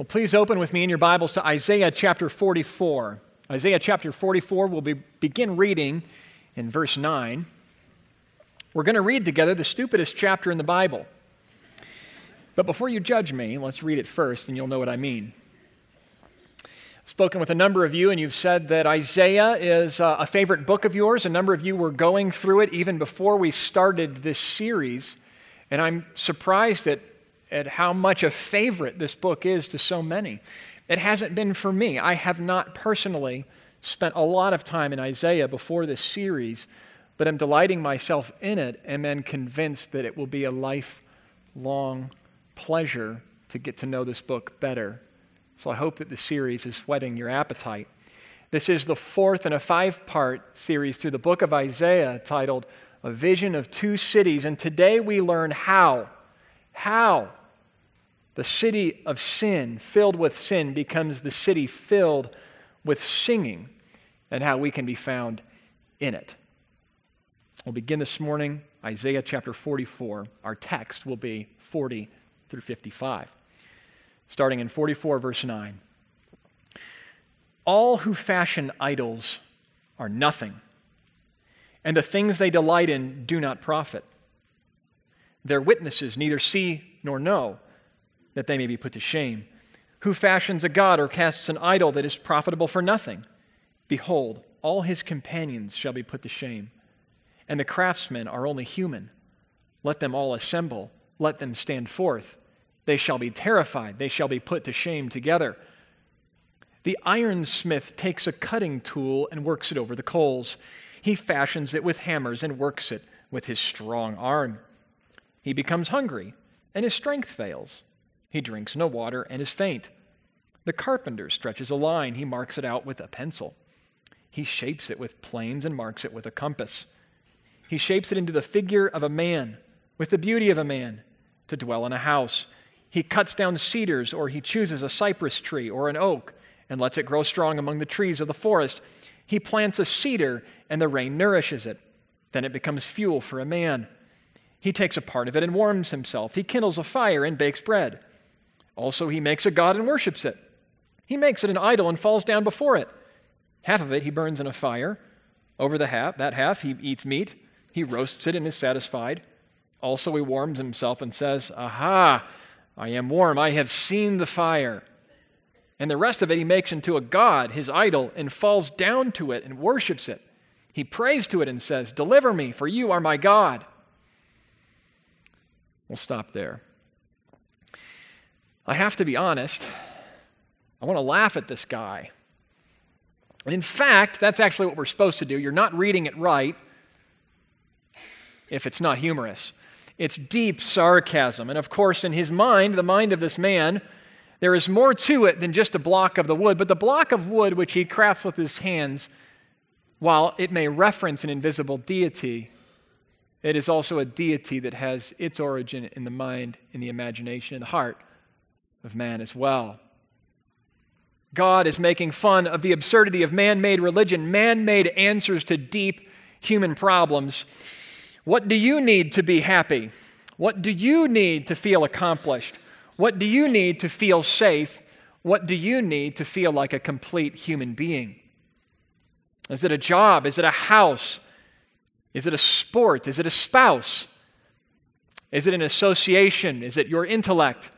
Well, please open with me in your Bibles to Isaiah chapter 44. Isaiah chapter 44, we'll be, begin reading in verse 9. We're going to read together the stupidest chapter in the Bible. But before you judge me, let's read it first and you'll know what I mean. I've spoken with a number of you, and you've said that Isaiah is uh, a favorite book of yours. A number of you were going through it even before we started this series. And I'm surprised at, at how much a favorite this book is to so many. It hasn't been for me. I have not personally spent a lot of time in Isaiah before this series, but I'm delighting myself in it and then convinced that it will be a lifelong pleasure to get to know this book better. So I hope that the series is whetting your appetite. This is the fourth in a five part series through the book of Isaiah titled A Vision of Two Cities. And today we learn how, how the city of sin, filled with sin, becomes the city filled with singing, and how we can be found in it. We'll begin this morning, Isaiah chapter 44. Our text will be 40 through 55. Starting in 44, verse 9. All who fashion idols are nothing, and the things they delight in do not profit. Their witnesses neither see nor know, that they may be put to shame. Who fashions a god or casts an idol that is profitable for nothing? Behold, all his companions shall be put to shame and the craftsmen are only human. Let them all assemble, let them stand forth. They shall be terrified, they shall be put to shame together. The ironsmith takes a cutting tool and works it over the coals. He fashions it with hammers and works it with his strong arm. He becomes hungry, and his strength fails. He drinks no water and is faint. The carpenter stretches a line, he marks it out with a pencil. He shapes it with planes and marks it with a compass. He shapes it into the figure of a man, with the beauty of a man, to dwell in a house. He cuts down cedars, or he chooses a cypress tree or an oak, and lets it grow strong among the trees of the forest. He plants a cedar, and the rain nourishes it. Then it becomes fuel for a man. He takes a part of it and warms himself. He kindles a fire and bakes bread. Also, he makes a god and worships it. He makes it an idol and falls down before it. Half of it he burns in a fire. Over the half, that half he eats meat. He roasts it and is satisfied. Also, he warms himself and says, Aha, I am warm. I have seen the fire. And the rest of it he makes into a god, his idol, and falls down to it and worships it. He prays to it and says, Deliver me, for you are my God. We'll stop there. I have to be honest. I want to laugh at this guy. And in fact, that's actually what we're supposed to do. You're not reading it right if it's not humorous. It's deep sarcasm. And of course, in his mind, the mind of this man, there is more to it than just a block of the wood. But the block of wood which he crafts with his hands, while it may reference an invisible deity, it is also a deity that has its origin in the mind, in the imagination, in the heart of man as well. God is making fun of the absurdity of man made religion, man made answers to deep human problems. What do you need to be happy? What do you need to feel accomplished? What do you need to feel safe? What do you need to feel like a complete human being? Is it a job? Is it a house? Is it a sport? Is it a spouse? Is it an association? Is it your intellect?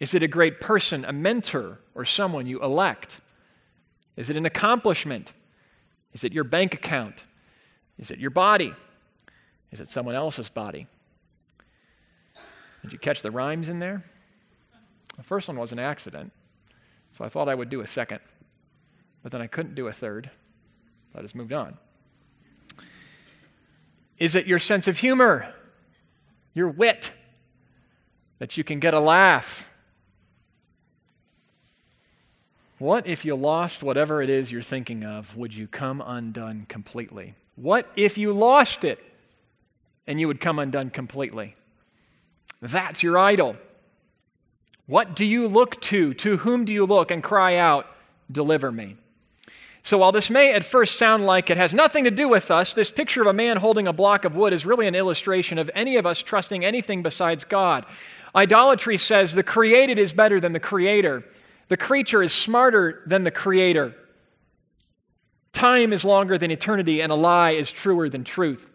Is it a great person, a mentor, or someone you elect? Is it an accomplishment? Is it your bank account? Is it your body? Is it someone else's body? Did you catch the rhymes in there? The first one was an accident, so I thought I would do a second, but then I couldn't do a third. So I just moved on. Is it your sense of humor, your wit, that you can get a laugh? What if you lost whatever it is you're thinking of? Would you come undone completely? What if you lost it? and you would come undone completely. That's your idol. What do you look to? To whom do you look and cry out, Deliver me? So, while this may at first sound like it has nothing to do with us, this picture of a man holding a block of wood is really an illustration of any of us trusting anything besides God. Idolatry says the created is better than the creator, the creature is smarter than the creator. Time is longer than eternity, and a lie is truer than truth.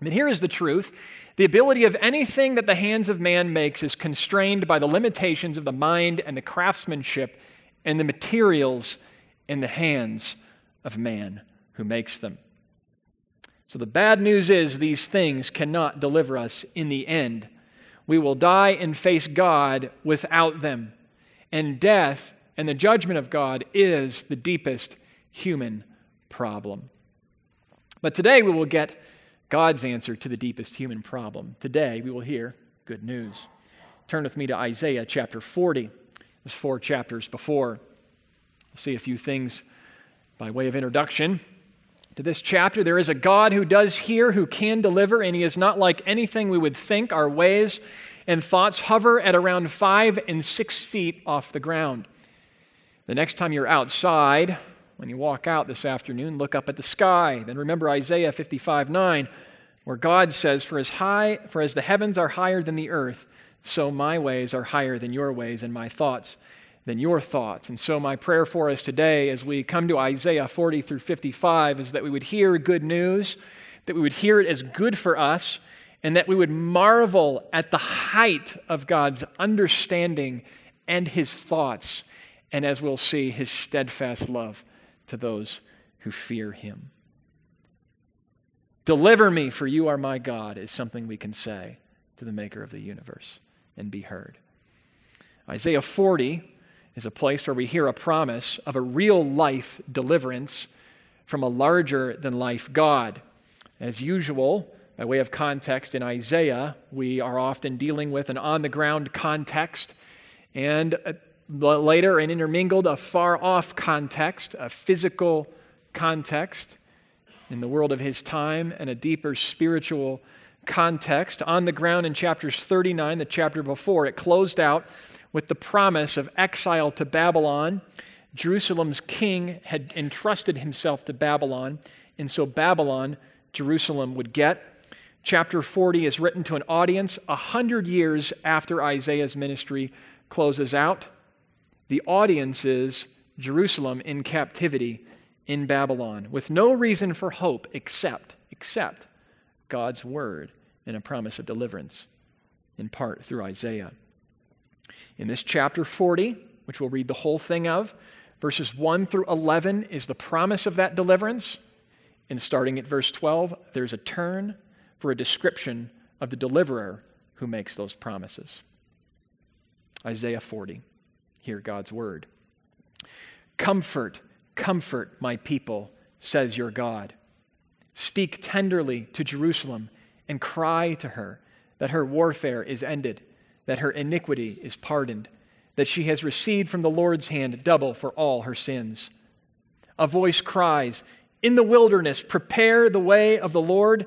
And here is the truth the ability of anything that the hands of man makes is constrained by the limitations of the mind and the craftsmanship and the materials in the hands of man who makes them. So the bad news is these things cannot deliver us in the end. We will die and face God without them. And death and the judgment of God is the deepest human problem. But today we will get God's answer to the deepest human problem. Today, we will hear good news. Turn with me to Isaiah chapter 40. There's four chapters before. We'll see a few things by way of introduction. To this chapter, there is a God who does hear, who can deliver, and he is not like anything we would think. Our ways and thoughts hover at around five and six feet off the ground. The next time you're outside, when you walk out this afternoon, look up at the sky. Then remember Isaiah 55 9, where God says, For as high, for as the heavens are higher than the earth, so my ways are higher than your ways, and my thoughts than your thoughts. And so, my prayer for us today, as we come to Isaiah 40 through 55, is that we would hear good news, that we would hear it as good for us, and that we would marvel at the height of God's understanding and his thoughts, and as we'll see, his steadfast love to those who fear him. Deliver me, for you are my God, is something we can say to the maker of the universe and be heard. Isaiah 40 is a place where we hear a promise of a real life deliverance from a larger than life God. As usual, by way of context in Isaiah, we are often dealing with an on the ground context and uh, later and intermingled a far off context, a physical context in the world of his time, and a deeper spiritual context. On the ground in chapters 39, the chapter before, it closed out with the promise of exile to Babylon. Jerusalem's king had entrusted himself to Babylon, and so Babylon, Jerusalem would get. Chapter 40 is written to an audience a hundred years after Isaiah's ministry closes out. The audience is Jerusalem in captivity in Babylon with no reason for hope except except God's word and a promise of deliverance in part through Isaiah. In this chapter 40, which we'll read the whole thing of, verses 1 through 11 is the promise of that deliverance. And starting at verse 12, there's a turn for a description of the deliverer who makes those promises. Isaiah 40. Hear God's word. Comfort, comfort my people, says your God. Speak tenderly to Jerusalem and cry to her that her warfare is ended, that her iniquity is pardoned, that she has received from the Lord's hand double for all her sins. A voice cries, In the wilderness, prepare the way of the Lord,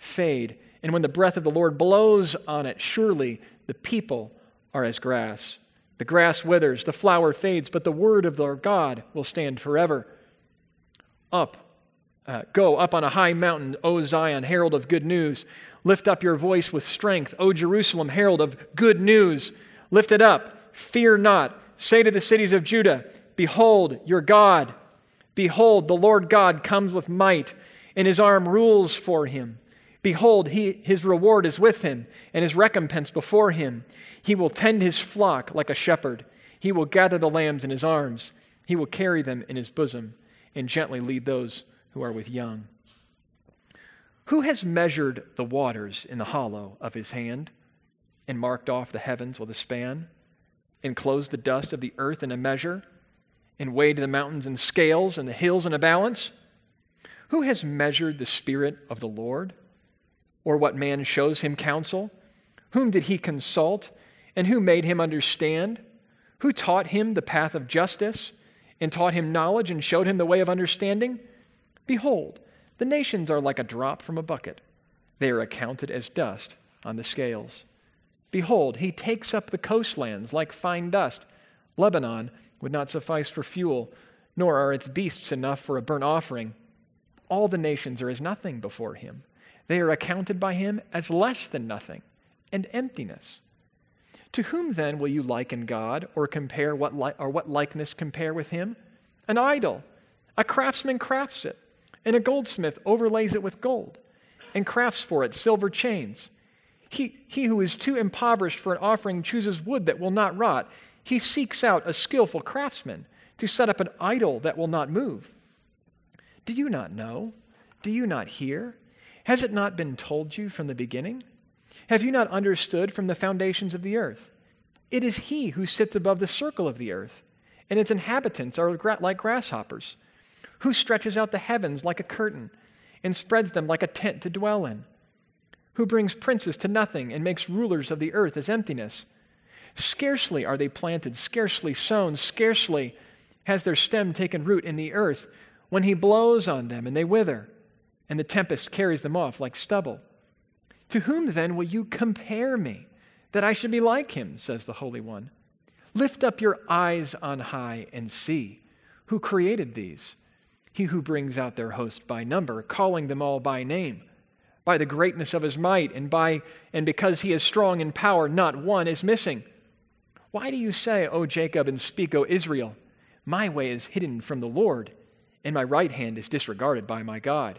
fade. And when the breath of the Lord blows on it, surely the people are as grass. The grass withers, the flower fades, but the word of our God will stand forever. Up, uh, go up on a high mountain, O Zion, herald of good news. Lift up your voice with strength, O Jerusalem, herald of good news. Lift it up, fear not. Say to the cities of Judah, Behold, your God. Behold, the Lord God comes with might, and his arm rules for him. Behold, he, his reward is with him, and his recompense before him. He will tend his flock like a shepherd. He will gather the lambs in his arms. He will carry them in his bosom, and gently lead those who are with young. Who has measured the waters in the hollow of his hand, and marked off the heavens with a span, and closed the dust of the earth in a measure? and weighed the mountains in scales and the hills in a balance? Who has measured the Spirit of the Lord? Or what man shows him counsel? Whom did he consult? And who made him understand? Who taught him the path of justice, and taught him knowledge, and showed him the way of understanding? Behold, the nations are like a drop from a bucket. They are accounted as dust on the scales. Behold, he takes up the coastlands like fine dust. Lebanon would not suffice for fuel, nor are its beasts enough for a burnt offering. All the nations are as nothing before him. They are accounted by him as less than nothing and emptiness. To whom then will you liken God or compare what li- or what likeness compare with him? An idol. A craftsman crafts it, and a goldsmith overlays it with gold, and crafts for it silver chains. He, he who is too impoverished for an offering chooses wood that will not rot. He seeks out a skillful craftsman to set up an idol that will not move. Do you not know? Do you not hear? Has it not been told you from the beginning? Have you not understood from the foundations of the earth? It is He who sits above the circle of the earth, and its inhabitants are like grasshoppers, who stretches out the heavens like a curtain and spreads them like a tent to dwell in who brings princes to nothing and makes rulers of the earth as emptiness. Scarcely are they planted, scarcely sown, scarcely has their stem taken root in the earth when he blows on them and they wither, and the tempest carries them off like stubble. To whom then will you compare me, that I should be like him, says the Holy One? Lift up your eyes on high and see who created these. He who brings out their host by number, calling them all by name by the greatness of his might and by and because he is strong in power not one is missing why do you say o jacob and speak o israel my way is hidden from the lord and my right hand is disregarded by my god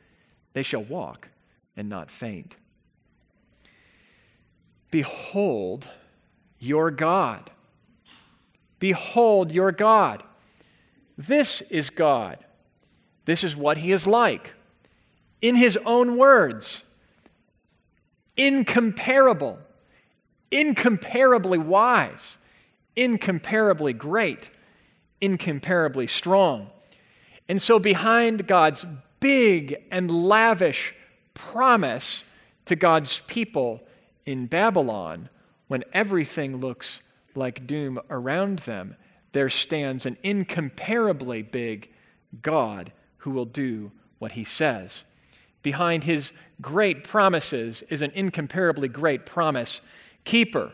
They shall walk and not faint. Behold your God. Behold your God. This is God this is what he is like. In his own words, incomparable, incomparably wise, incomparably great, incomparably strong. And so, behind God's big and lavish promise to God's people in Babylon, when everything looks like doom around them, there stands an incomparably big God who will do what he says. Behind his great promises is an incomparably great promise keeper.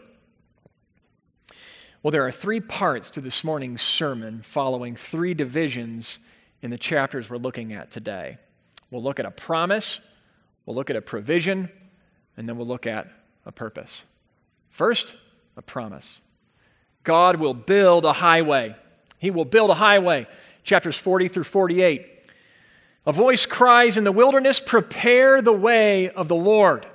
Well, there are three parts to this morning's sermon following three divisions in the chapters we're looking at today. We'll look at a promise, we'll look at a provision, and then we'll look at a purpose. First, a promise. God will build a highway. He will build a highway. Chapters 40 through 48. A voice cries in the wilderness, Prepare the way of the Lord.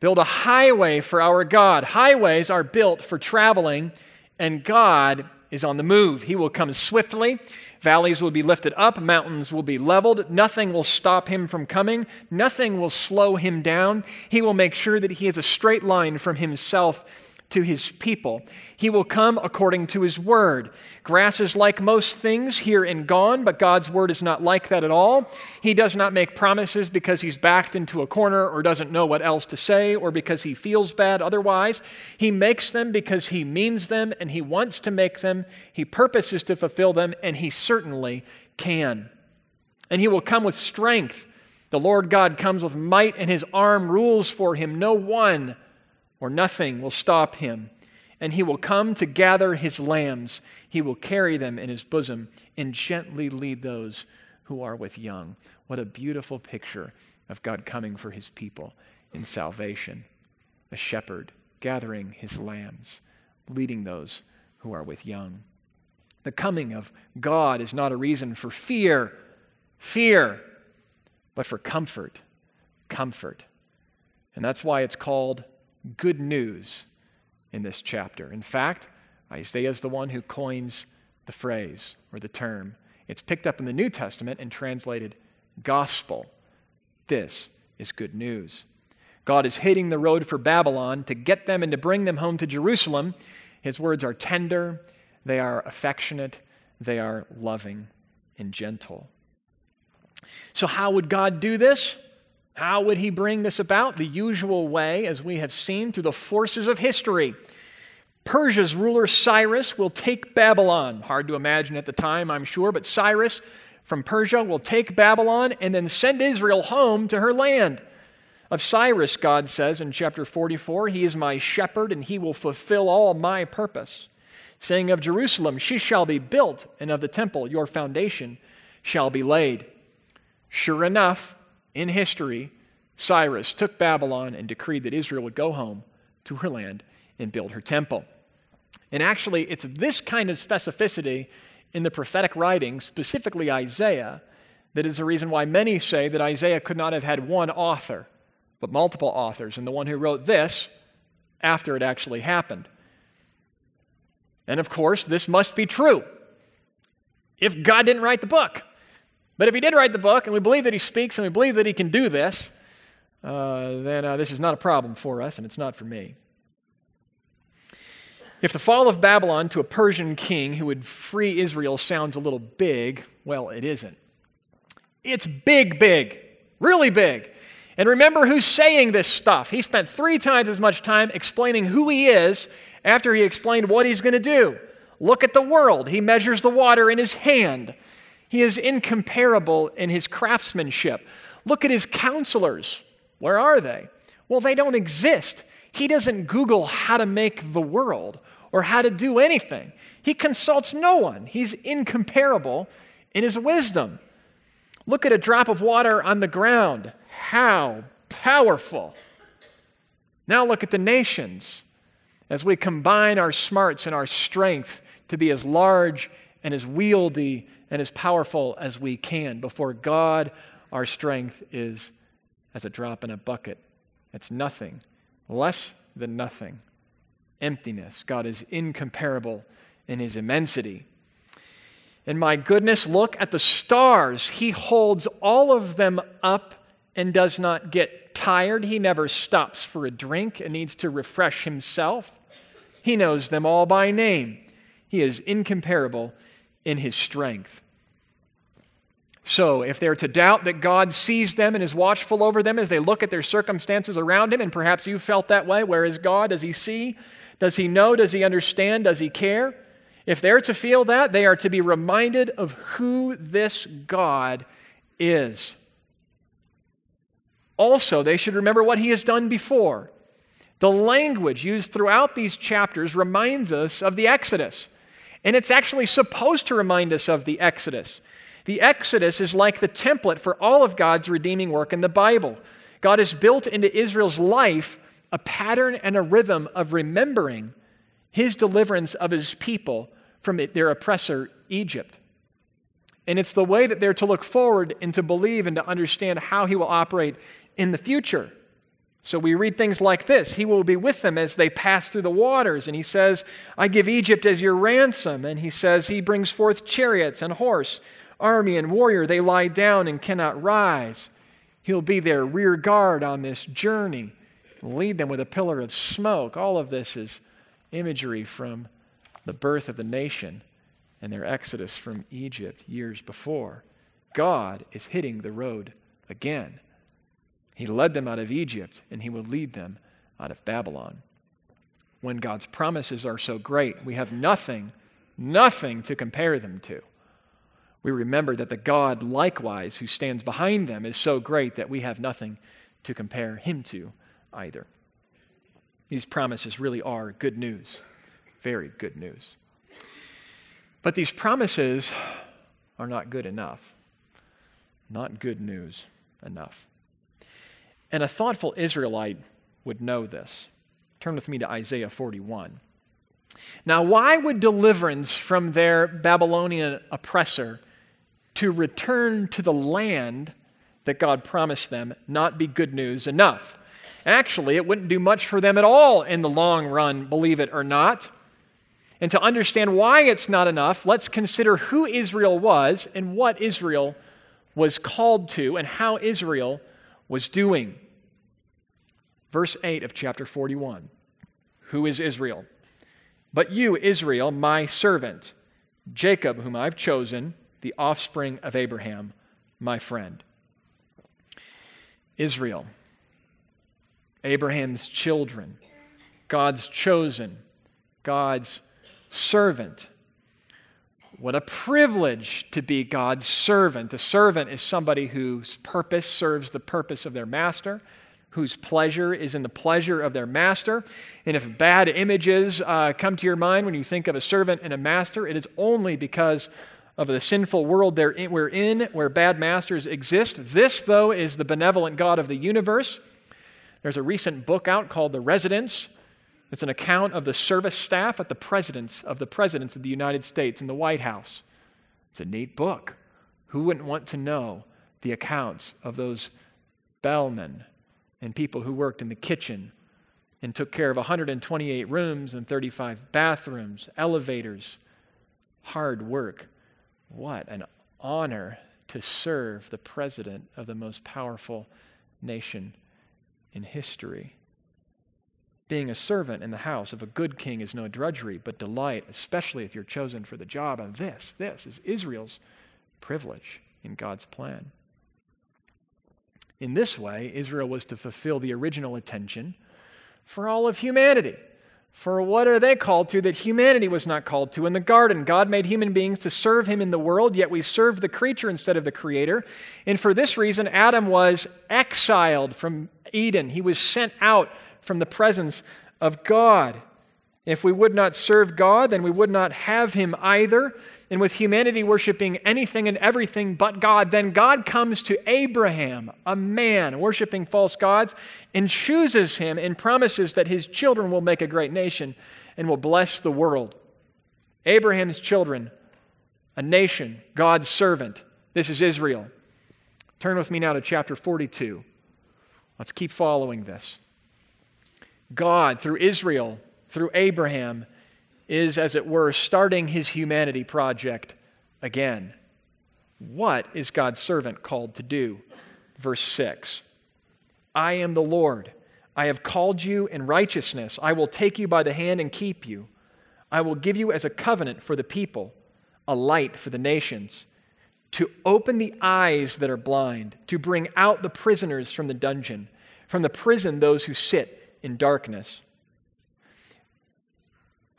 Build a highway for our God. Highways are built for traveling, and God is on the move. He will come swiftly. Valleys will be lifted up, mountains will be leveled. Nothing will stop him from coming, nothing will slow him down. He will make sure that he has a straight line from himself to his people. He will come according to his word. Grass is like most things here and gone, but God's word is not like that at all. He does not make promises because he's backed into a corner or doesn't know what else to say or because he feels bad otherwise. He makes them because he means them and he wants to make them. He purposes to fulfill them, and he certainly can. And he will come with strength. The Lord God comes with might, and his arm rules for him. No one or nothing will stop him. And he will come to gather his lambs. He will carry them in his bosom and gently lead those who are with young. What a beautiful picture of God coming for his people in salvation. A shepherd gathering his lambs, leading those who are with young. The coming of God is not a reason for fear, fear, but for comfort, comfort. And that's why it's called good news in this chapter. In fact, Isaiah is the one who coins the phrase or the term. It's picked up in the New Testament and translated gospel. This is good news. God is hitting the road for Babylon to get them and to bring them home to Jerusalem. His words are tender, they are affectionate, they are loving and gentle. So, how would God do this? How would he bring this about? The usual way, as we have seen, through the forces of history. Persia's ruler Cyrus will take Babylon. Hard to imagine at the time, I'm sure, but Cyrus from Persia will take Babylon and then send Israel home to her land. Of Cyrus, God says in chapter 44, He is my shepherd and he will fulfill all my purpose. Saying of Jerusalem, She shall be built, and of the temple, your foundation shall be laid. Sure enough, in history, Cyrus took Babylon and decreed that Israel would go home to her land and build her temple. And actually, it's this kind of specificity in the prophetic writings, specifically Isaiah, that is the reason why many say that Isaiah could not have had one author but multiple authors, and the one who wrote this after it actually happened. And of course, this must be true if God didn't write the book. But if he did write the book, and we believe that he speaks, and we believe that he can do this, uh, then uh, this is not a problem for us, and it's not for me. If the fall of Babylon to a Persian king who would free Israel sounds a little big, well, it isn't. It's big, big, really big. And remember who's saying this stuff. He spent three times as much time explaining who he is after he explained what he's going to do. Look at the world. He measures the water in his hand. He is incomparable in his craftsmanship. Look at his counselors. Where are they? Well, they don't exist. He doesn't Google how to make the world or how to do anything. He consults no one. He's incomparable in his wisdom. Look at a drop of water on the ground. How powerful. Now look at the nations as we combine our smarts and our strength to be as large and as wieldy and as powerful as we can. Before God, our strength is as a drop in a bucket. It's nothing, less than nothing. Emptiness. God is incomparable in his immensity. And my goodness, look at the stars. He holds all of them up and does not get tired. He never stops for a drink and needs to refresh himself. He knows them all by name. He is incomparable in his strength. So, if they're to doubt that God sees them and is watchful over them as they look at their circumstances around him, and perhaps you felt that way, where is God? Does he see? Does he know? Does he understand? Does he care? If they're to feel that, they are to be reminded of who this God is. Also, they should remember what he has done before. The language used throughout these chapters reminds us of the Exodus. And it's actually supposed to remind us of the Exodus. The Exodus is like the template for all of God's redeeming work in the Bible. God has built into Israel's life a pattern and a rhythm of remembering his deliverance of his people from their oppressor, Egypt. And it's the way that they're to look forward and to believe and to understand how he will operate in the future. So we read things like this He will be with them as they pass through the waters. And he says, I give Egypt as your ransom. And he says, He brings forth chariots and horse, army and warrior. They lie down and cannot rise. He'll be their rear guard on this journey, lead them with a pillar of smoke. All of this is imagery from the birth of the nation and their exodus from Egypt years before. God is hitting the road again. He led them out of Egypt, and He will lead them out of Babylon. When God's promises are so great, we have nothing, nothing to compare them to. We remember that the God, likewise, who stands behind them is so great that we have nothing to compare Him to either. These promises really are good news, very good news. But these promises are not good enough. Not good news enough. And a thoughtful Israelite would know this. Turn with me to Isaiah 41. Now, why would deliverance from their Babylonian oppressor to return to the land that God promised them not be good news enough? Actually, it wouldn't do much for them at all in the long run, believe it or not. And to understand why it's not enough, let's consider who Israel was and what Israel was called to and how Israel was doing. Verse 8 of chapter 41 Who is Israel? But you, Israel, my servant, Jacob, whom I've chosen, the offspring of Abraham, my friend. Israel, Abraham's children, God's chosen, God's servant. What a privilege to be God's servant. A servant is somebody whose purpose serves the purpose of their master whose pleasure is in the pleasure of their master. And if bad images uh, come to your mind when you think of a servant and a master, it is only because of the sinful world in, we're in where bad masters exist. This, though, is the benevolent God of the universe. There's a recent book out called The Residence. It's an account of the service staff at the presidents of the presidents of the United States in the White House. It's a neat book. Who wouldn't want to know the accounts of those bellmen and people who worked in the kitchen and took care of 128 rooms and 35 bathrooms, elevators, hard work. What an honor to serve the president of the most powerful nation in history. Being a servant in the house of a good king is no drudgery, but delight, especially if you're chosen for the job. And this, this is Israel's privilege in God's plan. In this way, Israel was to fulfill the original intention for all of humanity. For what are they called to that humanity was not called to? In the garden, God made human beings to serve Him in the world, yet we served the creature instead of the Creator. And for this reason, Adam was exiled from Eden. He was sent out from the presence of God. If we would not serve God, then we would not have Him either and with humanity worshiping anything and everything but God, then God comes to Abraham, a man worshiping false gods, and chooses him and promises that his children will make a great nation and will bless the world. Abraham's children, a nation, God's servant. This is Israel. Turn with me now to chapter 42. Let's keep following this. God, through Israel, through Abraham, is, as it were, starting his humanity project again. What is God's servant called to do? Verse 6 I am the Lord. I have called you in righteousness. I will take you by the hand and keep you. I will give you as a covenant for the people, a light for the nations, to open the eyes that are blind, to bring out the prisoners from the dungeon, from the prison those who sit in darkness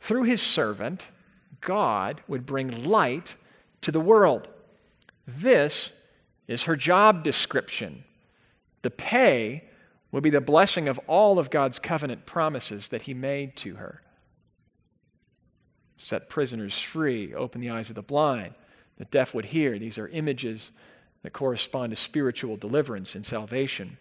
through his servant, God would bring light to the world. This is her job description. The pay will be the blessing of all of God's covenant promises that he made to her. Set prisoners free, open the eyes of the blind, the deaf would hear. These are images that correspond to spiritual deliverance and salvation.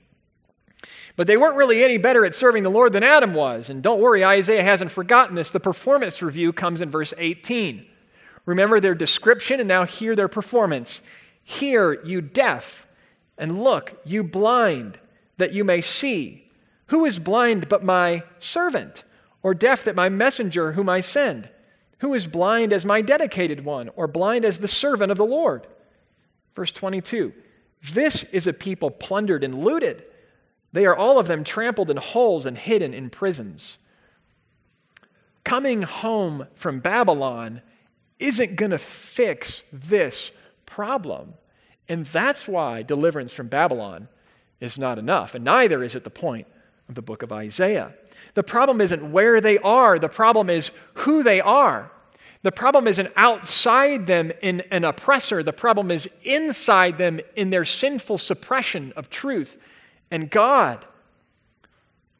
But they weren't really any better at serving the Lord than Adam was. And don't worry, Isaiah hasn't forgotten this. The performance review comes in verse 18. Remember their description and now hear their performance. Hear, you deaf, and look, you blind, that you may see. Who is blind but my servant, or deaf that my messenger whom I send? Who is blind as my dedicated one, or blind as the servant of the Lord? Verse 22 This is a people plundered and looted they are all of them trampled in holes and hidden in prisons. Coming home from Babylon isn't going to fix this problem. And that's why deliverance from Babylon is not enough. And neither is it the point of the book of Isaiah. The problem isn't where they are, the problem is who they are. The problem isn't outside them in an oppressor, the problem is inside them in their sinful suppression of truth and God.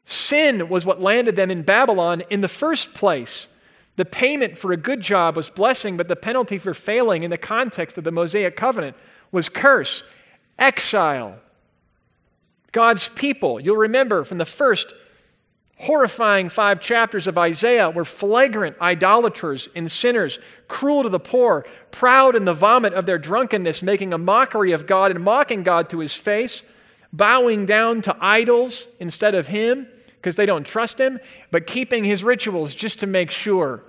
Sin was what landed them in Babylon in the first place. The payment for a good job was blessing, but the penalty for failing in the context of the Mosaic covenant was curse, exile. God's people, you'll remember from the first horrifying five chapters of Isaiah were flagrant idolaters and sinners, cruel to the poor, proud in the vomit of their drunkenness, making a mockery of God and mocking God to his face, bowing down to idols instead of him because they don't trust him, but keeping his rituals just to make sure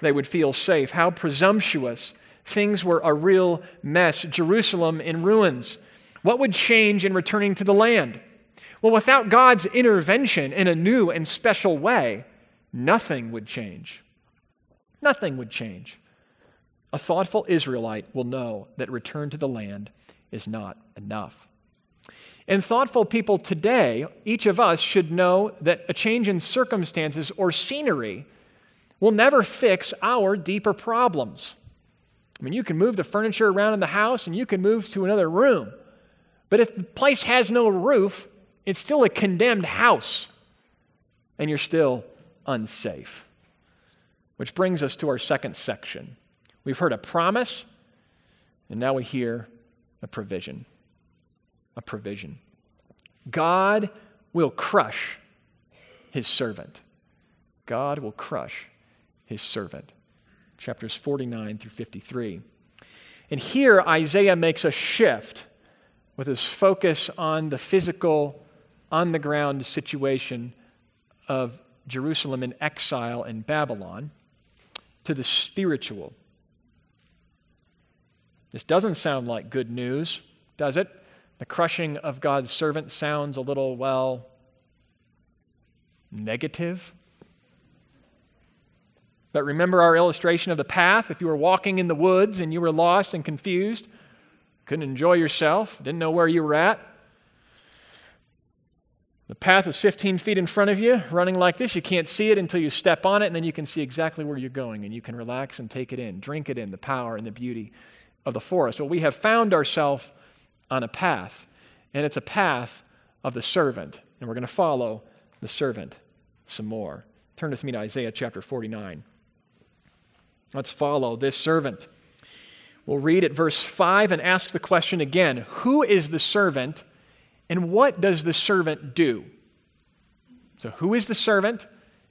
they would feel safe. How presumptuous. Things were a real mess. Jerusalem in ruins. What would change in returning to the land? Well, without God's intervention in a new and special way, nothing would change. Nothing would change. A thoughtful Israelite will know that return to the land is not enough. And thoughtful people today, each of us should know that a change in circumstances or scenery will never fix our deeper problems. I mean, you can move the furniture around in the house and you can move to another room. But if the place has no roof, it's still a condemned house, and you're still unsafe. Which brings us to our second section. We've heard a promise, and now we hear a provision. A provision. God will crush his servant. God will crush his servant. Chapters 49 through 53. And here Isaiah makes a shift with his focus on the physical on the ground situation of Jerusalem in exile in Babylon to the spiritual. This doesn't sound like good news, does it? The crushing of God's servant sounds a little, well, negative. But remember our illustration of the path? If you were walking in the woods and you were lost and confused, couldn't enjoy yourself, didn't know where you were at, the path is 15 feet in front of you, running like this. You can't see it until you step on it, and then you can see exactly where you're going, and you can relax and take it in, drink it in, the power and the beauty of the forest. Well, we have found ourselves on a path, and it's a path of the servant, and we're going to follow the servant some more. Turn with me to Isaiah chapter 49. Let's follow this servant. We'll read at verse 5 and ask the question again Who is the servant? And what does the servant do? So, who is the servant?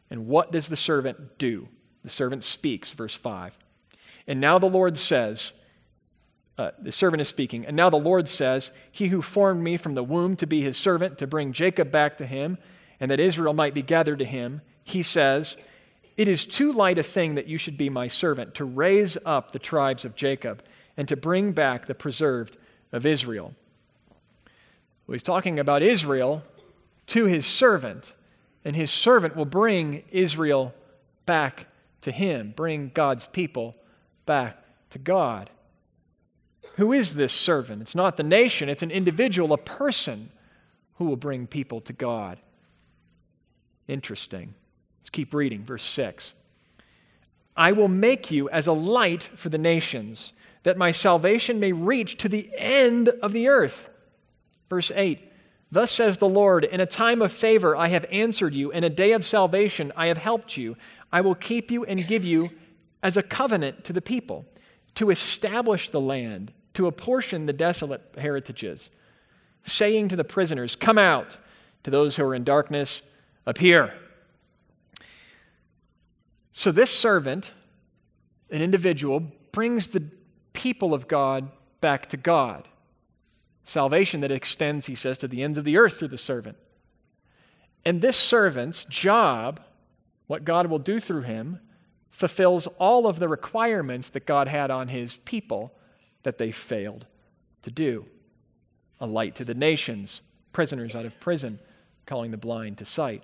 And what does the servant do? The servant speaks, verse 5. And now the Lord says, uh, the servant is speaking, and now the Lord says, He who formed me from the womb to be his servant, to bring Jacob back to him, and that Israel might be gathered to him, he says, It is too light a thing that you should be my servant, to raise up the tribes of Jacob, and to bring back the preserved of Israel. Well, he's talking about Israel to his servant, and his servant will bring Israel back to him, bring God's people back to God. Who is this servant? It's not the nation, it's an individual, a person who will bring people to God. Interesting. Let's keep reading, verse 6. I will make you as a light for the nations, that my salvation may reach to the end of the earth. Verse 8 Thus says the Lord, in a time of favor I have answered you, in a day of salvation I have helped you. I will keep you and give you as a covenant to the people, to establish the land, to apportion the desolate heritages, saying to the prisoners, Come out, to those who are in darkness, appear. So this servant, an individual, brings the people of God back to God. Salvation that extends, he says, to the ends of the earth through the servant. And this servant's job, what God will do through him, fulfills all of the requirements that God had on his people that they failed to do. A light to the nations, prisoners out of prison, calling the blind to sight.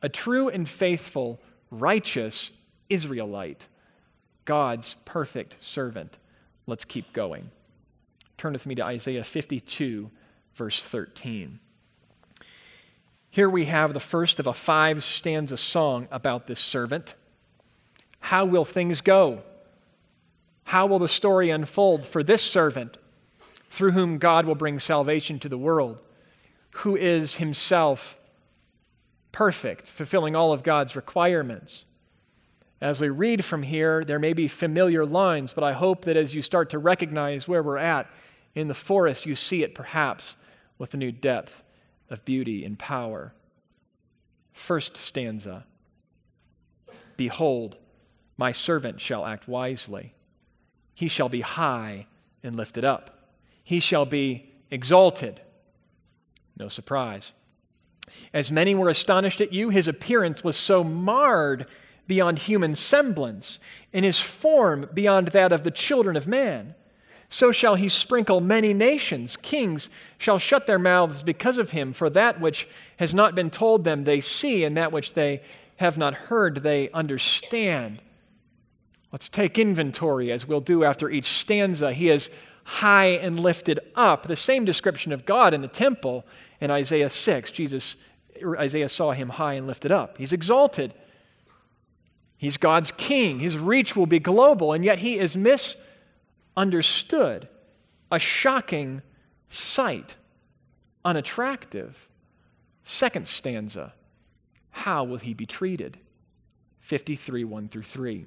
A true and faithful, righteous Israelite, God's perfect servant. Let's keep going. Turn with me to Isaiah 52, verse 13. Here we have the first of a five stanza song about this servant. How will things go? How will the story unfold for this servant through whom God will bring salvation to the world, who is himself perfect, fulfilling all of God's requirements? As we read from here, there may be familiar lines, but I hope that as you start to recognize where we're at, in the forest, you see it perhaps with a new depth of beauty and power. First stanza Behold, my servant shall act wisely. He shall be high and lifted up. He shall be exalted. No surprise. As many were astonished at you, his appearance was so marred beyond human semblance, and his form beyond that of the children of man. So shall he sprinkle many nations. Kings shall shut their mouths because of him, for that which has not been told them they see, and that which they have not heard they understand. Let's take inventory, as we'll do after each stanza. He is high and lifted up. The same description of God in the temple in Isaiah 6. Jesus, Isaiah saw him high and lifted up. He's exalted. He's God's king. His reach will be global, and yet he is misunderstood. A shocking sight, unattractive. Second stanza How will he be treated? 53 1 through 3.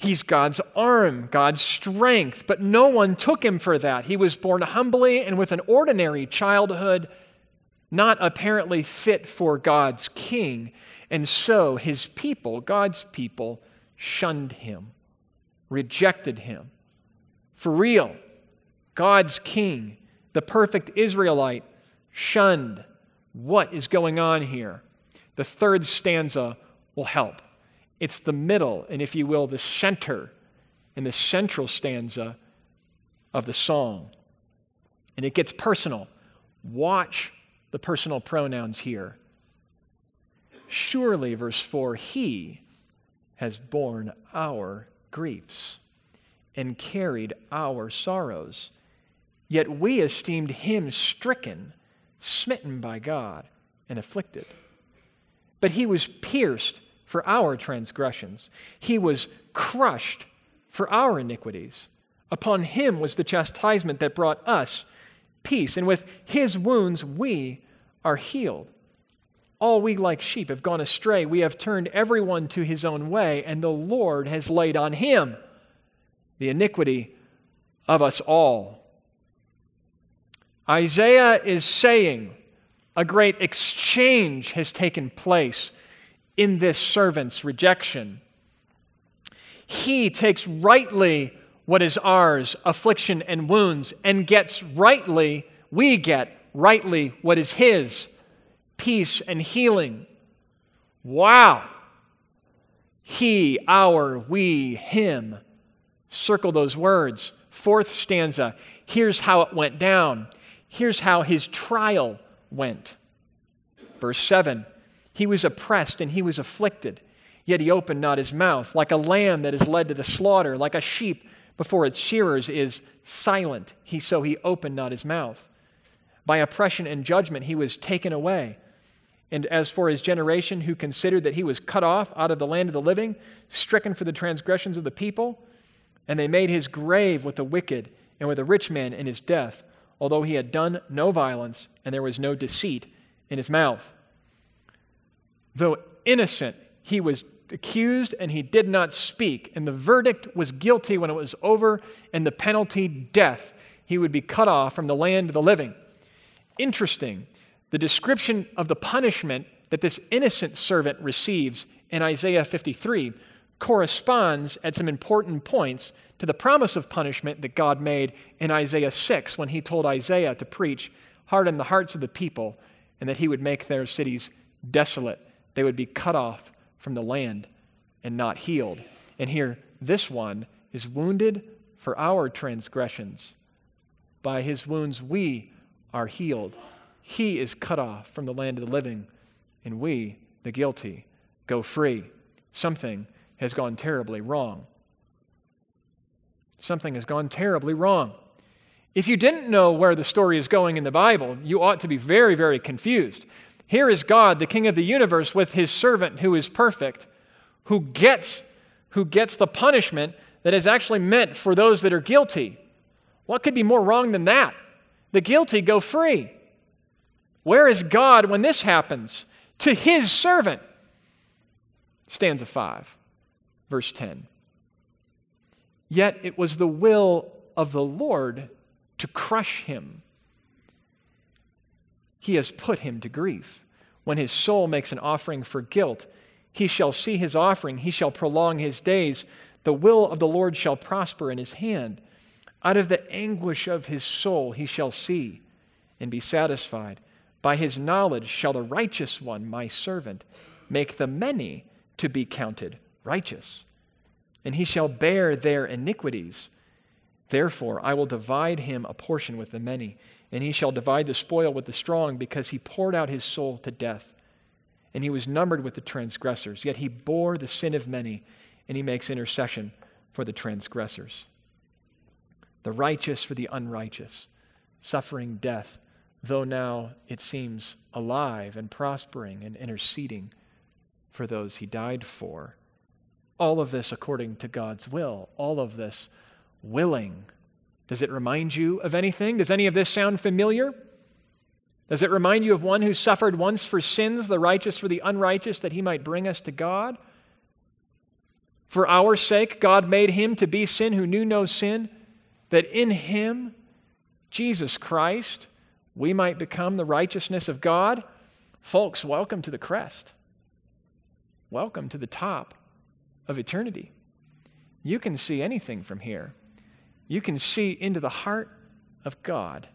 He's God's arm, God's strength, but no one took him for that. He was born humbly and with an ordinary childhood, not apparently fit for God's king. And so his people, God's people, shunned him, rejected him. For real, God's king, the perfect Israelite, shunned. What is going on here? The third stanza will help. It's the middle, and if you will, the center and the central stanza of the song. And it gets personal. Watch the personal pronouns here. Surely, verse 4, he has borne our griefs and carried our sorrows. Yet we esteemed him stricken, smitten by God, and afflicted. But he was pierced for our transgressions, he was crushed for our iniquities. Upon him was the chastisement that brought us peace, and with his wounds we are healed. All we like sheep have gone astray. We have turned everyone to his own way, and the Lord has laid on him the iniquity of us all. Isaiah is saying a great exchange has taken place in this servant's rejection. He takes rightly what is ours, affliction and wounds, and gets rightly, we get rightly what is his, peace, and healing. Wow. He, our, we, him. Circle those words. Fourth stanza. Here's how it went down. Here's how his trial went. Verse 7 He was oppressed and he was afflicted, yet he opened not his mouth. Like a lamb that is led to the slaughter, like a sheep before its shearers is silent, he, so he opened not his mouth. By oppression and judgment he was taken away. And as for his generation, who considered that he was cut off out of the land of the living, stricken for the transgressions of the people, and they made his grave with the wicked and with a rich man in his death, although he had done no violence and there was no deceit in his mouth. Though innocent, he was accused and he did not speak, and the verdict was guilty when it was over, and the penalty, death. He would be cut off from the land of the living. Interesting the description of the punishment that this innocent servant receives in Isaiah 53 corresponds at some important points to the promise of punishment that God made in Isaiah 6 when he told Isaiah to preach, harden the hearts of the people, and that he would make their cities desolate. They would be cut off from the land and not healed. And here, this one is wounded for our transgressions. By his wounds, we are healed. He is cut off from the land of the living, and we, the guilty, go free. Something has gone terribly wrong. Something has gone terribly wrong. If you didn't know where the story is going in the Bible, you ought to be very, very confused. Here is God, the King of the universe, with his servant who is perfect, who gets, who gets the punishment that is actually meant for those that are guilty. What could be more wrong than that? The guilty go free. Where is God when this happens? To his servant. Stanza 5, verse 10. Yet it was the will of the Lord to crush him. He has put him to grief. When his soul makes an offering for guilt, he shall see his offering, he shall prolong his days. The will of the Lord shall prosper in his hand. Out of the anguish of his soul he shall see and be satisfied. By his knowledge shall the righteous one, my servant, make the many to be counted righteous. And he shall bear their iniquities. Therefore, I will divide him a portion with the many, and he shall divide the spoil with the strong, because he poured out his soul to death. And he was numbered with the transgressors, yet he bore the sin of many, and he makes intercession for the transgressors. The righteous for the unrighteous, suffering death though now it seems alive and prospering and interceding for those he died for. All of this according to God's will, all of this willing. Does it remind you of anything? Does any of this sound familiar? Does it remind you of one who suffered once for sins, the righteous for the unrighteous, that he might bring us to God? For our sake, God made him to be sin who knew no sin, that in him, Jesus Christ, we might become the righteousness of God. Folks, welcome to the crest. Welcome to the top of eternity. You can see anything from here. You can see into the heart of God,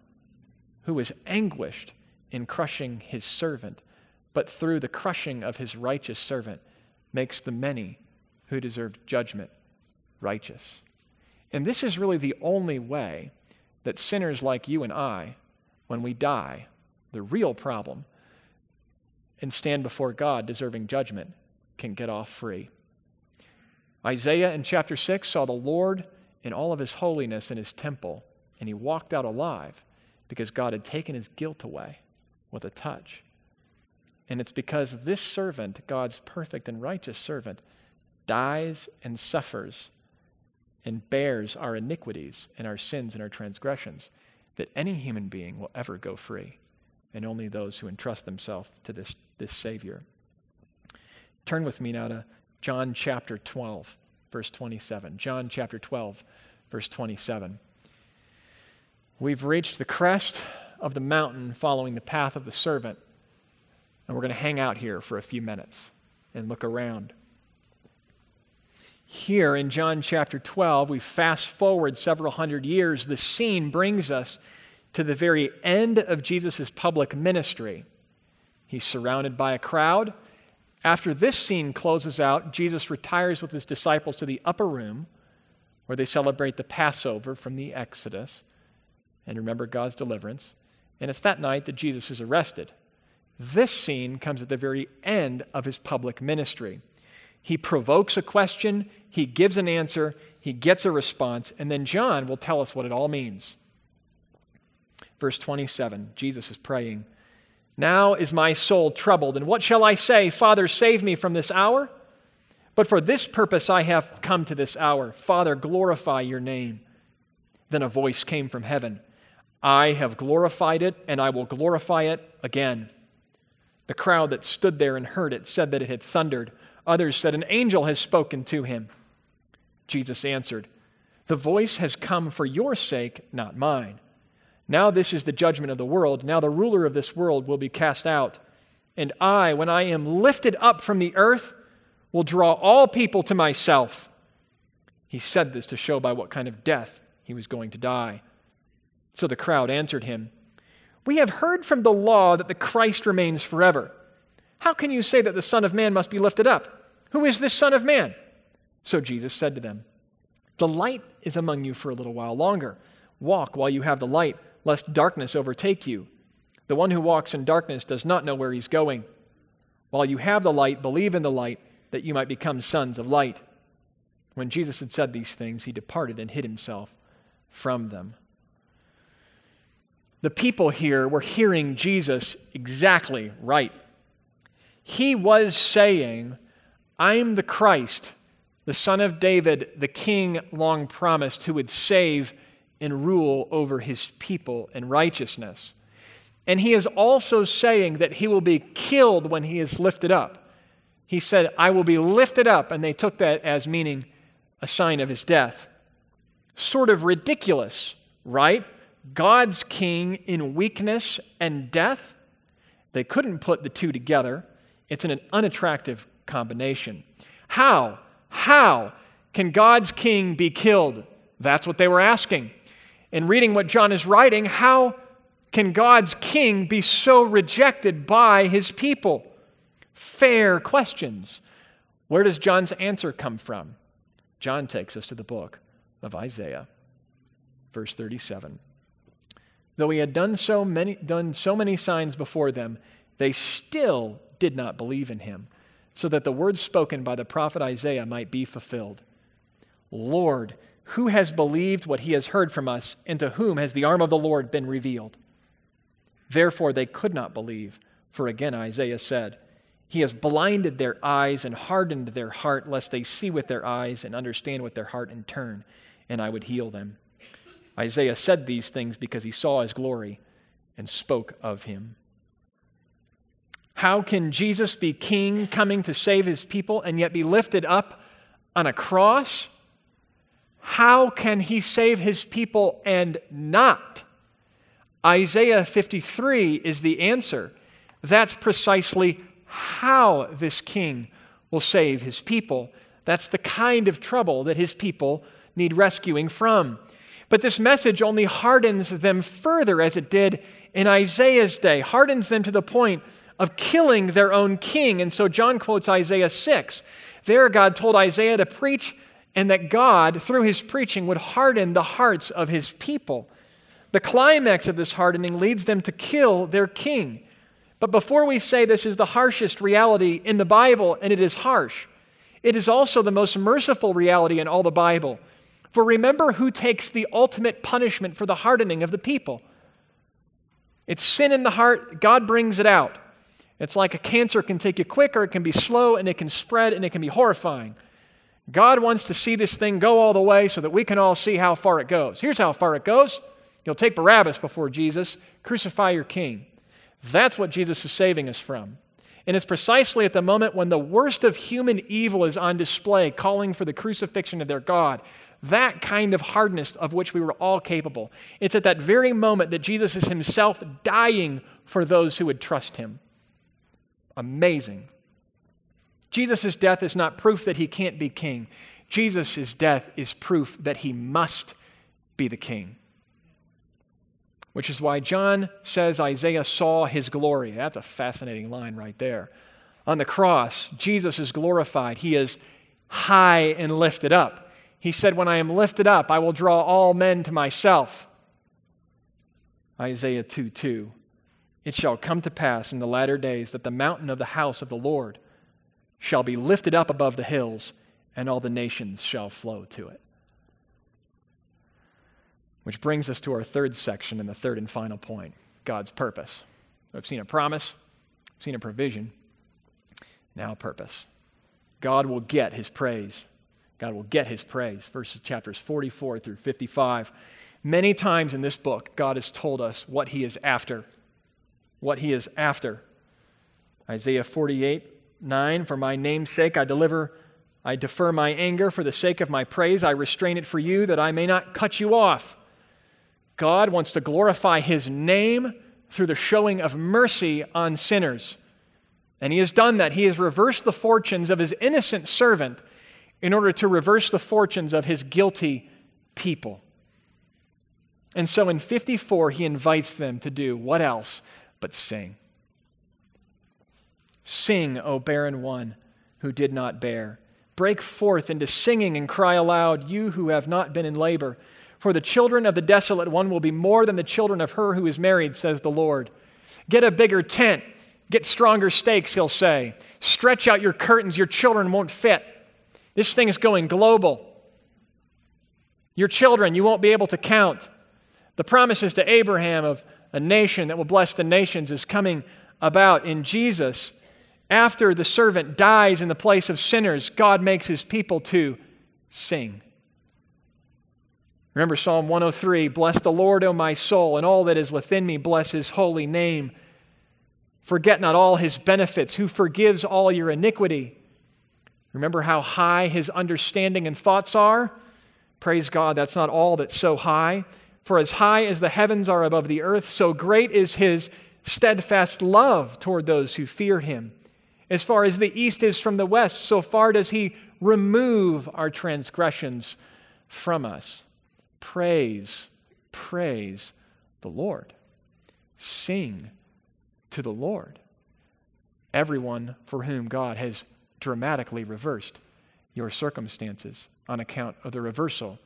who was anguished in crushing his servant, but through the crushing of his righteous servant, makes the many who deserved judgment righteous. And this is really the only way that sinners like you and I when we die, the real problem, and stand before God deserving judgment, can get off free. Isaiah in chapter 6 saw the Lord in all of his holiness in his temple, and he walked out alive because God had taken his guilt away with a touch. And it's because this servant, God's perfect and righteous servant, dies and suffers and bears our iniquities and our sins and our transgressions that any human being will ever go free, and only those who entrust themselves to this, this Savior. Turn with me now to John chapter 12, verse 27. John chapter 12, verse 27. We've reached the crest of the mountain following the path of the servant, and we're going to hang out here for a few minutes and look around. Here in John chapter 12, we fast forward several hundred years. The scene brings us to the very end of Jesus' public ministry. He's surrounded by a crowd. After this scene closes out, Jesus retires with his disciples to the upper room where they celebrate the Passover from the Exodus and remember God's deliverance. And it's that night that Jesus is arrested. This scene comes at the very end of his public ministry. He provokes a question, he gives an answer, he gets a response, and then John will tell us what it all means. Verse 27, Jesus is praying, Now is my soul troubled, and what shall I say? Father, save me from this hour? But for this purpose I have come to this hour. Father, glorify your name. Then a voice came from heaven I have glorified it, and I will glorify it again. The crowd that stood there and heard it said that it had thundered. Others said, An angel has spoken to him. Jesus answered, The voice has come for your sake, not mine. Now this is the judgment of the world. Now the ruler of this world will be cast out. And I, when I am lifted up from the earth, will draw all people to myself. He said this to show by what kind of death he was going to die. So the crowd answered him, We have heard from the law that the Christ remains forever. How can you say that the Son of Man must be lifted up? Who is this Son of Man? So Jesus said to them, The light is among you for a little while longer. Walk while you have the light, lest darkness overtake you. The one who walks in darkness does not know where he's going. While you have the light, believe in the light, that you might become sons of light. When Jesus had said these things, he departed and hid himself from them. The people here were hearing Jesus exactly right. he was saying, I'm the Christ, the son of David, the king long promised, who would save and rule over his people in righteousness. And he is also saying that he will be killed when he is lifted up. He said, I will be lifted up, and they took that as meaning a sign of his death. Sort of ridiculous, right? God's king in weakness and death. They couldn't put the two together. It's an unattractive combination. How? How can God's king be killed? That's what they were asking. In reading what John is writing, how can God's king be so rejected by his people? Fair questions. Where does John's answer come from? John takes us to the book of Isaiah, verse 37. Though he had done so many, done so many signs before them, they still did not believe in him, so that the words spoken by the prophet Isaiah might be fulfilled. Lord, who has believed what he has heard from us, and to whom has the arm of the Lord been revealed? Therefore they could not believe, for again Isaiah said, He has blinded their eyes and hardened their heart, lest they see with their eyes and understand with their heart and turn, and I would heal them. Isaiah said these things because he saw his glory and spoke of him. How can Jesus be king coming to save his people and yet be lifted up on a cross? How can he save his people and not? Isaiah 53 is the answer. That's precisely how this king will save his people. That's the kind of trouble that his people need rescuing from. But this message only hardens them further, as it did in Isaiah's day, hardens them to the point of killing their own king. And so John quotes Isaiah 6. There, God told Isaiah to preach, and that God, through his preaching, would harden the hearts of his people. The climax of this hardening leads them to kill their king. But before we say this is the harshest reality in the Bible, and it is harsh, it is also the most merciful reality in all the Bible. For remember who takes the ultimate punishment for the hardening of the people. It's sin in the heart, God brings it out. It's like a cancer can take you quick or it can be slow and it can spread and it can be horrifying. God wants to see this thing go all the way so that we can all see how far it goes. Here's how far it goes You'll take Barabbas before Jesus, crucify your king. That's what Jesus is saving us from. And it's precisely at the moment when the worst of human evil is on display, calling for the crucifixion of their God, that kind of hardness of which we were all capable. It's at that very moment that Jesus is himself dying for those who would trust him. Amazing. Jesus' death is not proof that he can't be king. Jesus' death is proof that he must be the king. Which is why John says Isaiah saw his glory. That's a fascinating line right there. On the cross, Jesus is glorified. He is high and lifted up. He said, When I am lifted up, I will draw all men to myself. Isaiah 2 2. It shall come to pass in the latter days that the mountain of the house of the Lord shall be lifted up above the hills, and all the nations shall flow to it. Which brings us to our third section and the third and final point God's purpose. We've seen a promise, we've seen a provision, now purpose. God will get his praise. God will get his praise. Verses chapters 44 through 55. Many times in this book, God has told us what he is after what he is after. Isaiah 48, 9, for my name's sake I deliver, I defer my anger for the sake of my praise. I restrain it for you that I may not cut you off. God wants to glorify his name through the showing of mercy on sinners. And he has done that. He has reversed the fortunes of his innocent servant in order to reverse the fortunes of his guilty people. And so in 54, he invites them to do what else? but sing. Sing, O barren one who did not bear. Break forth into singing and cry aloud, you who have not been in labor. For the children of the desolate one will be more than the children of her who is married, says the Lord. Get a bigger tent. Get stronger stakes, he'll say. Stretch out your curtains, your children won't fit. This thing is going global. Your children, you won't be able to count. The promises to Abraham of a nation that will bless the nations is coming about in Jesus. After the servant dies in the place of sinners, God makes his people to sing. Remember Psalm 103 Bless the Lord, O my soul, and all that is within me, bless his holy name. Forget not all his benefits, who forgives all your iniquity. Remember how high his understanding and thoughts are? Praise God, that's not all that's so high. For as high as the heavens are above the earth, so great is his steadfast love toward those who fear him. As far as the east is from the west, so far does he remove our transgressions from us. Praise, praise the Lord. Sing to the Lord. Everyone for whom God has dramatically reversed your circumstances on account of the reversal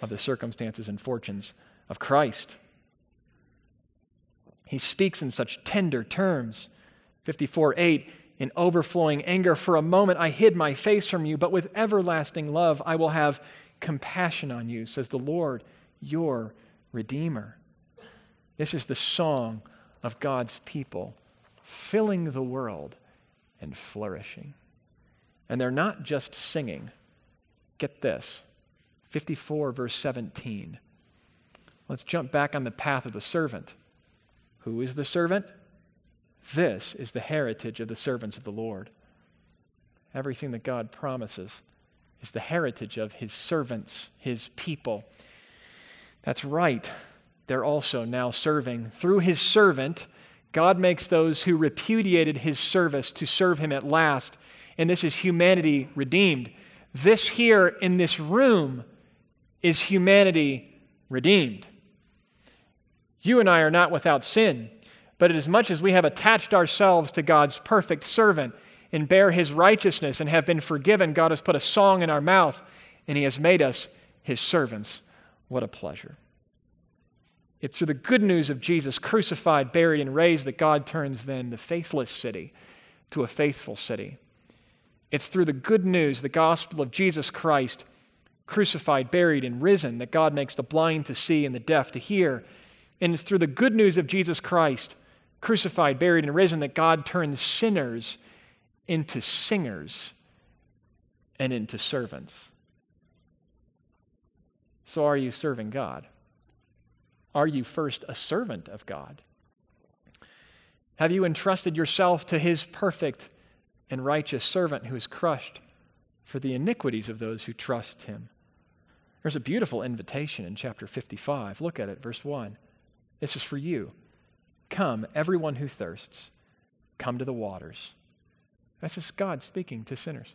of the circumstances and fortunes of Christ. He speaks in such tender terms. 54 8 in overflowing anger, for a moment I hid my face from you, but with everlasting love I will have compassion on you, says the Lord, your Redeemer. This is the song of God's people, filling the world and flourishing. And they're not just singing. Get this 54, verse 17. Let's jump back on the path of the servant. Who is the servant? This is the heritage of the servants of the Lord. Everything that God promises is the heritage of his servants, his people. That's right. They're also now serving. Through his servant, God makes those who repudiated his service to serve him at last. And this is humanity redeemed. This here in this room is humanity redeemed. You and I are not without sin. But as much as we have attached ourselves to God's perfect servant and bear his righteousness and have been forgiven, God has put a song in our mouth and he has made us his servants. What a pleasure. It's through the good news of Jesus crucified, buried, and raised that God turns then the faithless city to a faithful city. It's through the good news, the gospel of Jesus Christ, crucified, buried, and risen, that God makes the blind to see and the deaf to hear. And it's through the good news of Jesus Christ crucified, buried, and risen, that God turns sinners into singers and into servants. So, are you serving God? Are you first a servant of God? Have you entrusted yourself to his perfect and righteous servant who is crushed for the iniquities of those who trust him? There's a beautiful invitation in chapter 55. Look at it, verse 1. This is for you. Come, everyone who thirsts, come to the waters. That's just God speaking to sinners.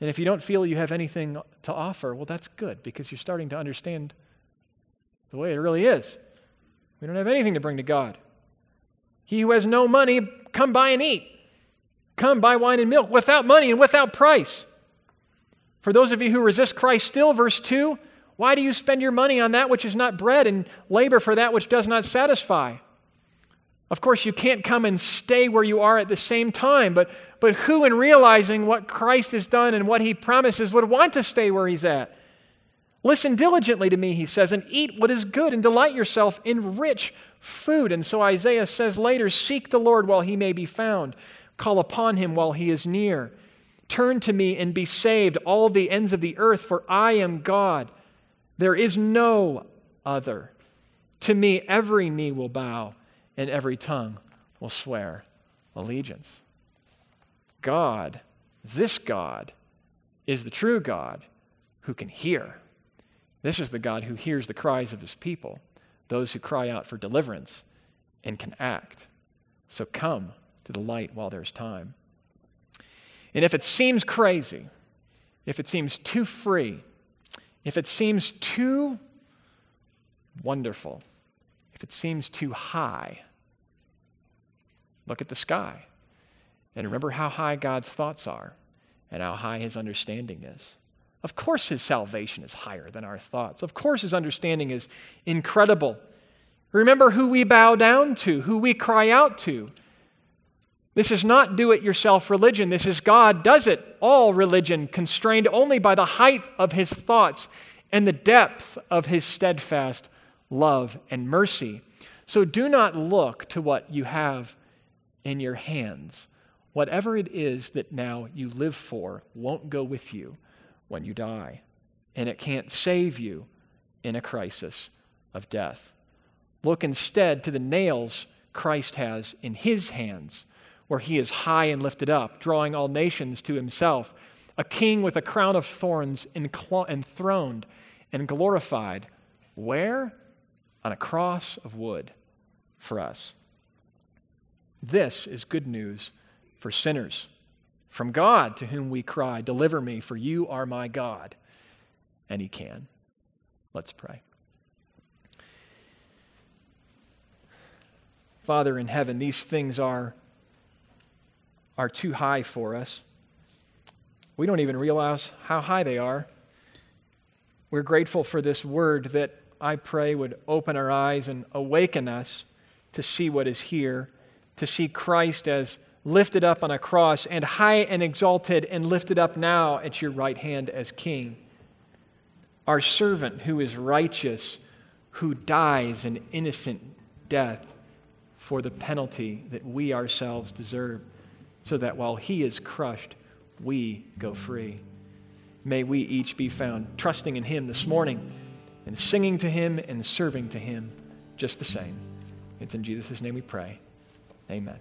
And if you don't feel you have anything to offer, well, that's good because you're starting to understand the way it really is. We don't have anything to bring to God. He who has no money, come buy and eat. Come buy wine and milk without money and without price. For those of you who resist Christ still, verse 2, why do you spend your money on that which is not bread and labor for that which does not satisfy? Of course, you can't come and stay where you are at the same time, but, but who, in realizing what Christ has done and what he promises, would want to stay where he's at? Listen diligently to me, he says, and eat what is good and delight yourself in rich food. And so Isaiah says later, Seek the Lord while he may be found, call upon him while he is near. Turn to me and be saved, all the ends of the earth, for I am God. There is no other. To me, every knee will bow and every tongue will swear allegiance. God, this God, is the true God who can hear. This is the God who hears the cries of his people, those who cry out for deliverance and can act. So come to the light while there's time. And if it seems crazy, if it seems too free, if it seems too wonderful, if it seems too high, look at the sky and remember how high God's thoughts are and how high his understanding is. Of course, his salvation is higher than our thoughts. Of course, his understanding is incredible. Remember who we bow down to, who we cry out to. This is not do it yourself religion. This is God does it all religion, constrained only by the height of his thoughts and the depth of his steadfast love and mercy. So do not look to what you have in your hands whatever it is that now you live for won't go with you when you die, and it can't save you in a crisis of death. Look instead to the nails Christ has in his hands, where he is high and lifted up, drawing all nations to himself, a king with a crown of thorns enthroned and glorified. Where? On a cross of wood for us. This is good news for sinners. From God, to whom we cry, Deliver me, for you are my God. And He can. Let's pray. Father in heaven, these things are, are too high for us. We don't even realize how high they are. We're grateful for this word that I pray would open our eyes and awaken us to see what is here, to see Christ as lifted up on a cross, and high and exalted, and lifted up now at your right hand as King. Our servant who is righteous, who dies an innocent death for the penalty that we ourselves deserve, so that while he is crushed, we go free. May we each be found trusting in him this morning and singing to him and serving to him just the same. It's in Jesus' name we pray. Amen.